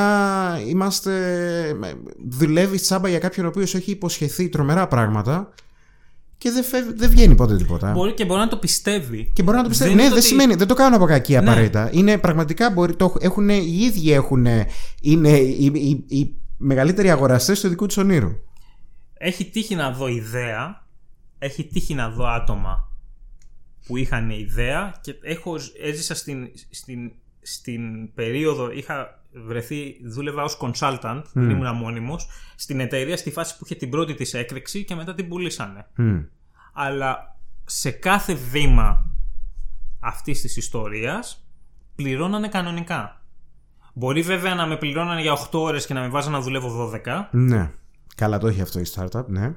είμαστε. δουλεύει τσάμπα για κάποιον ο οποίος έχει υποσχεθεί τρομερά πράγματα και δεν, φεύ- δεν βγαίνει ποτέ τίποτα. μπορεί και μπορεί να το πιστεύει. Και μπορεί να το πιστεύει. Δεν Ναι, είναι δεν το ότι- σημαίνει, δεν το κάνω από κακή Ναι. απαραίτητα. Είναι πραγματικά μπορεί, το έχουν, οι ίδιοι έχουν, είναι οι, οι, οι μεγαλύτεροι αγοραστές του δικού τους ονείρου. Έχει τύχει να δω ιδέα, έχει τύχει να δω άτομα που είχαν ιδέα και έχω, έζησα στην, στην, στην περίοδο, είχα βρεθεί, δούλευα ως consultant, δεν ήμουν μόνιμος, στην εταιρεία στη φάση που είχε την πρώτη της έκρηξη και μετά την πουλήσανε. Μμ. Αλλά σε κάθε βήμα αυτής της ιστορίας πληρώνανε κανονικά. Μπορεί βέβαια να με πληρώνανε για 8 ώρες και να με βάζανε να δουλεύω 12, Ναι. Καλά το έχει αυτό η startup, ναι.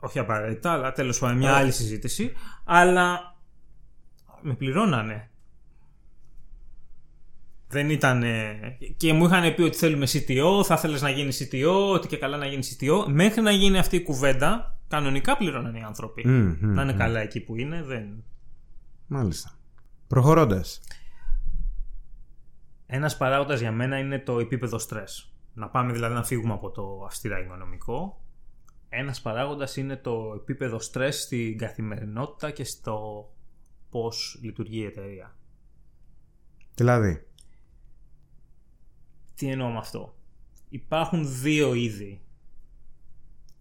όχι απαραίτητα, αλλά τέλος πάντων μια άλλη συζήτηση. Αλλά με πληρώνανε. Δεν ήταν. Και μου είχαν πει ότι θέλουμε CTO, θα ήθελε να γίνεις CTO, ότι και καλά να γίνεις CTO. Μέχρι να γίνει αυτή η κουβέντα, κανονικά πληρώνανε οι άνθρωποι. Μμ, μμ, να είναι καλά εκεί που είναι, δεν. Μάλιστα. Προχωρώντας. Ένας παράγοντας για μένα είναι το επίπεδο στρες. Να πάμε δηλαδή να φύγουμε από το αυστηρά οικονομικό. Ένας παράγοντας είναι το επίπεδο στρες στην καθημερινότητα και στο πώς λειτουργεί η εταιρεία. Δηλαδή; Τι εννοώ με αυτό; Υπάρχουν δύο είδη.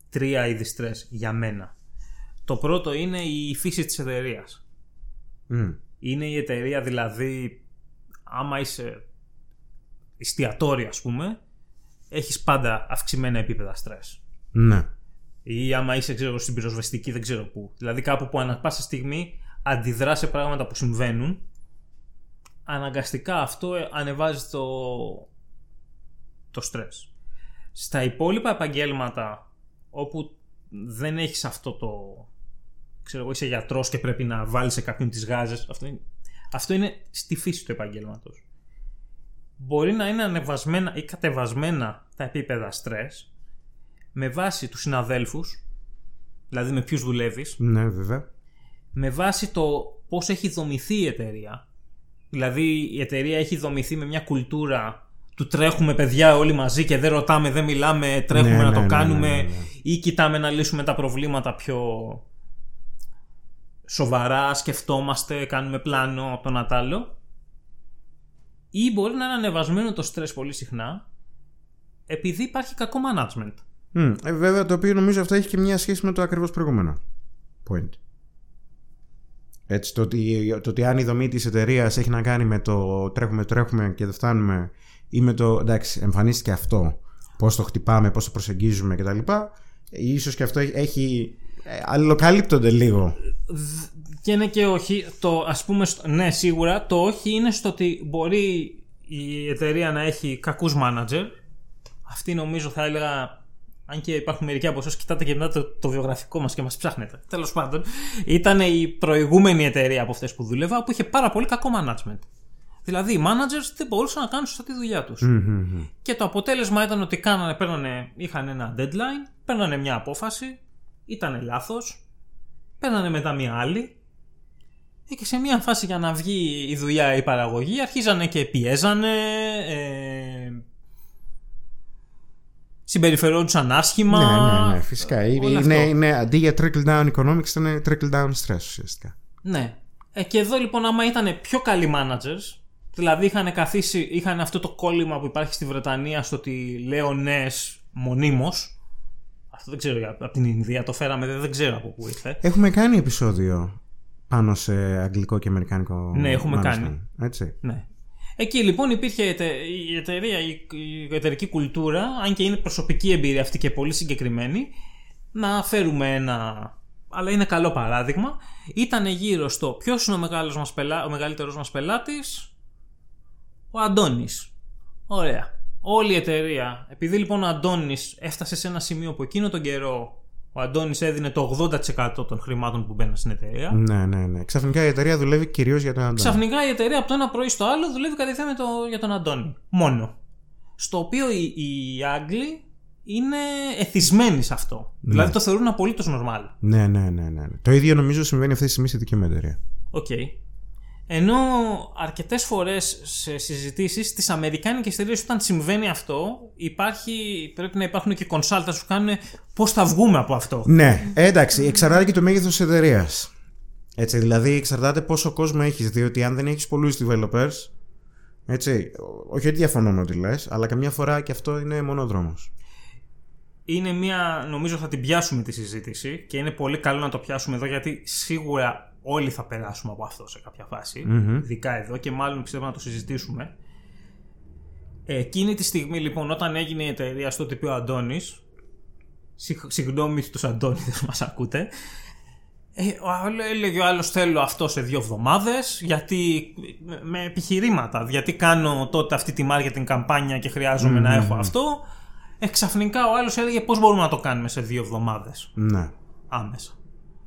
Τρία είδη στρες για μένα. Το πρώτο είναι η φύση της εταιρείας. Μμ. Είναι η εταιρεία δηλαδή, άμα είσαι εστιατόριο ας πούμε, έχεις πάντα αυξημένα επίπεδα στρες. Ναι. Ή άμα είσαι ξέρω, στην πυροσβεστική δεν ξέρω πού. Δηλαδή κάπου που ανά πάσα στιγμή αντιδρά σε πράγματα που συμβαίνουν, αναγκαστικά αυτό ε, ανεβάζει το, το στρες. Στα υπόλοιπα επαγγέλματα όπου δεν έχεις αυτό το... Ξέρω εγώ είσαι γιατρός και πρέπει να βάλεις σε κάποιον τις γάζες. Αυτό είναι, αυτό είναι στη φύση του επαγγέλματος. Μπορεί να είναι ανεβασμένα ή κατεβασμένα τα επίπεδα στρες με βάση τους συναδέλφους, δηλαδή με ποιους δουλεύεις, Ναι, βέβαια. με βάση το πώς έχει δομηθεί η εταιρεία. Δηλαδή η εταιρεία έχει δομηθεί με μια κουλτούρα του τρέχουμε παιδιά όλοι μαζί και δεν ρωτάμε, δεν μιλάμε, τρέχουμε Ναι, να ναι, το ναι, κάνουμε ναι, ναι, ναι. ή κοιτάμε να λύσουμε τα προβλήματα πιο σοβαρά, σκεφτόμαστε, κάνουμε πλάνο το να τ' άλλο. Ή μπορεί να είναι ανεβασμένο το στρες πολύ συχνά επειδή υπάρχει κακό management. Μμ, ε, βέβαια, το οποίο νομίζω αυτό έχει και μια σχέση με το ακριβώς προηγούμενο point. Έτσι, το ότι, το ότι αν η δομή της εταιρείας έχει να κάνει με το τρέχουμε, τρέχουμε και δεν φτάνουμε ή με το εντάξει, εμφανίστηκε αυτό, πώς το χτυπάμε, πώς το προσεγγίζουμε κτλ. Ίσως και αυτό έχει. ε, Αλληλοκαλύπτονται λίγο. Και είναι και όχι. Το, ας πούμε, στο- ναι, σίγουρα. Το όχι είναι στο ότι μπορεί η εταιρεία να έχει κακούς manager. Αυτή νομίζω θα έλεγα. Αν και υπάρχουν μερικοί από εσάς κοιτάτε και μετά το, το βιογραφικό μας και μας ψάχνετε. Τέλος πάντων, ήταν η προηγούμενη εταιρεία από αυτές που δούλευα που είχε πάρα πολύ κακό management. Δηλαδή, οι managers δεν μπορούσαν να κάνουν σωστά τη δουλειά τους. Μμμ, μμμ. Και το αποτέλεσμα ήταν ότι κάνανε, παίρνανε, είχαν ένα deadline, παίρνανε μια απόφαση, ήταν λάθος, παίρνανε μετά μια άλλη ε, και σε μια φάση για να βγει η δουλειά η παραγωγή αρχίζανε και πιέζανε, ε, συμπεριφερόντουσαν άσχημα. Ναι, ναι, ναι, φυσικά. όλο Είναι, αυτό. είναι, είναι, αντί για trickle down economics ήταν trickle down stress ουσιαστικά. Ναι. Ε, και εδώ λοιπόν, άμα ήταν πιο καλοί managers, δηλαδή είχαν καθίσει, είχαν αυτό το κόλλημα που υπάρχει στη Βρετανία στο ότι λέω ναι μονίμως. Αυτό δεν ξέρω από την Ινδία, το φέραμε, δεν, δεν ξέρω από πού ήρθε. Έχουμε κάνει επεισόδιο πάνω σε αγγλικό και αμερικάνικο. Ναι, έχουμε management, κάνει. Έτσι. Ναι. Εκεί λοιπόν υπήρχε ετε- η εταιρεία, η, η εταιρική κουλτούρα, αν και είναι προσωπική εμπειρία αυτή και πολύ συγκεκριμένη, να φέρουμε ένα. Αλλά είναι καλό παράδειγμα. Ήταν γύρω στο ποιος είναι ο, μεγάλος μας πελά, ο μεγαλύτερος μας πελάτης, ο Αντώνης. Ωραία. Όλη η εταιρεία, επειδή λοιπόν ο Αντώνης έφτασε σε ένα σημείο που εκείνο τον καιρό ο Αντώνης έδινε το 80% των χρημάτων που μπαίνουν στην εταιρεία. Ναι, ναι, ναι. Ξαφνικά η εταιρεία δουλεύει κυρίως για τον Αντώνη. Ξαφνικά η εταιρεία από το ένα πρωί στο άλλο δουλεύει κατευθείαν με το, για τον Αντώνη. Μόνο. Στο οποίο οι, οι Άγγλοι είναι εθισμένοι σε αυτό. Δηλαδή το θεωρούν απολύτως normal. Ναι, ναι, ναι, ναι. Το ίδιο νομίζω συμβαίνει αυτή τη στιγμή στη δική μου εταιρεία. Οκ. Ενώ αρκετές φορές σε συζητήσεις στις Αμερικάνικες εταιρείες, όταν συμβαίνει αυτό, υπάρχει, πρέπει να υπάρχουν και consultants που κάνουν πώς θα βγούμε από αυτό. Ναι, ε, εντάξει, εξαρτάται και το μέγεθος της εταιρείας. Έτσι, δηλαδή εξαρτάται πόσο κόσμο έχεις. Διότι αν δεν έχεις πολλούς developers. Έτσι, όχι ότι διαφωνώ με ό,τι λες, αλλά καμιά φορά και αυτό είναι μονόδρομος. είναι μια, νομίζω θα την πιάσουμε τη συζήτηση και είναι πολύ καλό να το πιάσουμε εδώ γιατί σίγουρα όλοι θα περάσουμε από αυτό σε κάποια φάση, ειδικά εδώ και μάλλον πιστεύω να το συζητήσουμε. Ε, Εκείνη τη στιγμή λοιπόν όταν έγινε η εταιρεία στο ότι πει ο Αντώνης, συγ- συγγνώμη στους Αντώνιδες μας ακούτε, ε, ο άλλο- έλεγε ο άλλος θέλω αυτό σε δύο εβδομάδες γιατί με- με επιχειρήματα γιατί κάνω τότε αυτή τη marketing καμπάνια και χρειάζομαι να έχω αυτό ε, ξαφνικά ο άλλος έλεγε πώς μπορούμε να το κάνουμε σε δύο εβδομάδες; Ναι, άμεσα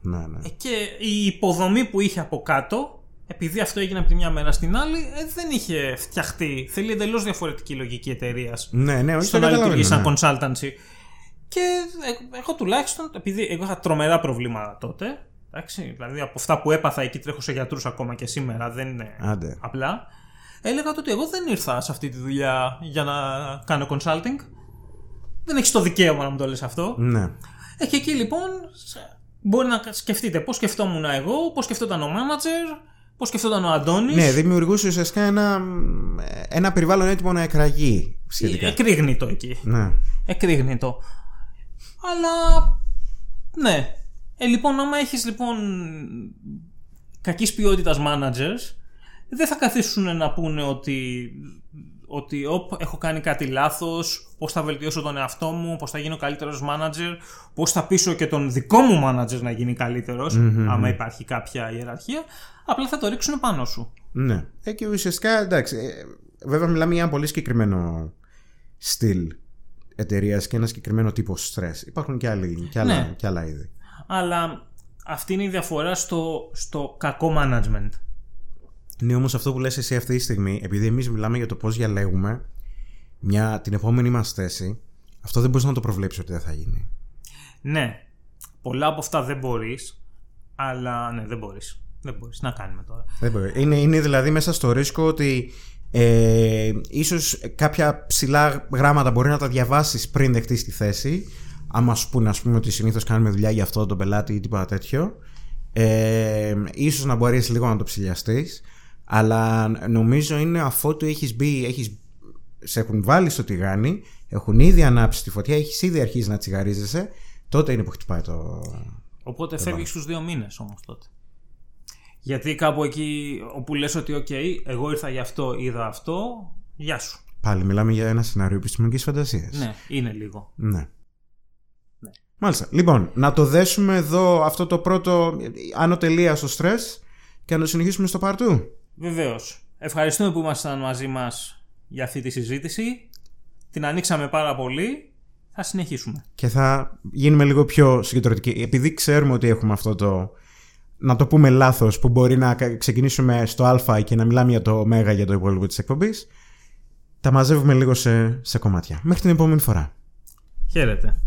ναι, ναι. ε, και η υποδομή που είχε από κάτω επειδή αυτό έγινε από τη μια μέρα στην άλλη ε, δεν είχε φτιαχτεί θέλει εντελώς διαφορετική λογική εταιρείας Ναι, ναι, όχι, στο το να λειτουργήσει σαν καταλαβαίνω. ναι. consultancy. Και ε, εγώ τουλάχιστον, επειδή εγώ είχα τρομερά προβλήματα τότε, εντάξει, δηλαδή από αυτά που έπαθα εκεί τρέχω σε γιατρούς ακόμα και σήμερα, δεν είναι Άντε. απλά. Έλεγα τότε εγώ δεν ήρθα σε αυτή τη δουλειά για να κάνω consulting. Δεν έχεις το δικαίωμα να μου το λες αυτό. Ναι. Ε, και εκεί λοιπόν σε- μπορεί να σκεφτείτε πώς σκεφτόμουν εγώ, πώς σκεφτόταν ο manager, Πώς σκεφτόταν ο Αντώνης. Ναι, δημιουργούσε ουσιαστικά ένα, ένα περιβάλλον έτοιμο να εκραγεί σχετικά. Εκρήγνητο εκεί. Ναι. Εκρήγνητο. Αλλά. Ναι. Ε, λοιπόν, άμα έχεις λοιπόν κακής ποιότητας managers, δεν θα καθίσουν να πούνε ότι, ότι όπ, έχω κάνει κάτι λάθος, πώς θα βελτιώσω τον εαυτό μου, πώς θα γίνω καλύτερος manager, πώς θα πείσω και τον δικό μου manager να γίνει καλύτερος, άμα υπάρχει κάποια ιεραρχία, απλά θα το ρίξουν πάνω σου. Ναι. Ε, και ουσιαστικά, εντάξει, ε, βέβαια μιλάμε για ένα πολύ συγκεκριμένο στυλ εταιρείας και ένα συγκεκριμένο τύπο stress. Υπάρχουν και, άλλοι, και, άλλα, Ναι. και άλλα είδη. Αλλά αυτή είναι η διαφορά στο, στο κακό management. Ναι, όμως αυτό που λες εσύ αυτή τη στιγμή, επειδή εμείς μιλάμε για το πώς διαλέγουμε μια, την επόμενη μας θέση, αυτό δεν μπορείς να το προβλέψεις ότι δεν θα γίνει. Ναι, πολλά από αυτά δεν μπορείς, αλλά ναι, δεν μπορείς. Δεν μπορείς. Να κάνουμε τώρα. Δεν μπορεί. Είναι, είναι δηλαδή μέσα στο ρίσκο ότι ε, ίσως κάποια ψηλά γράμματα μπορεί να τα διαβάσεις πριν δεχτείς τη θέση άμα σου πούνε ας πούμε ότι συνήθως κάνουμε δουλειά για αυτό τον πελάτη ή τίποτα τέτοιο ε, ίσως να μπορείς λίγο να το ψηλιαστείς αλλά νομίζω είναι αφού του έχεις μπει έχεις, σε έχουν βάλει στο τηγάνι έχουν ήδη ανάψει τη φωτιά έχεις ήδη αρχίσει να τσιγαρίζεσαι τότε είναι που χτυπάει το... Οπότε φεύγεις στους δύο μήνες όμως τότε. Γιατί κάπου εκεί όπου λες ότι οκ, εγώ ήρθα για αυτό, είδα αυτό, γεια σου. Πάλι μιλάμε για ένα σενάριο επιστημονικής φαντασίας. Ναι, είναι λίγο. Ναι. Ναι. Μάλιστα. Λοιπόν, να το δέσουμε εδώ αυτό το πρώτο άνω τελεία στο στρες και να το συνεχίσουμε στο part two. Βεβαίως. Ευχαριστούμε που ήμασταν μαζί μας για αυτή τη συζήτηση. Την ανοίξαμε πάρα πολύ. Θα συνεχίσουμε. Και θα γίνουμε λίγο πιο συγκεντρωτικοί. Επειδή ξέρουμε ότι έχουμε αυτό το, να το πούμε λάθος, που μπορεί να κα- ξεκινήσουμε στο α και να μιλάμε για το ω για το υπόλοιπο της εκπομπής, τα μαζεύουμε λίγο σε, σε κομμάτια. Μέχρι την επόμενη φορά. Χαίρετε.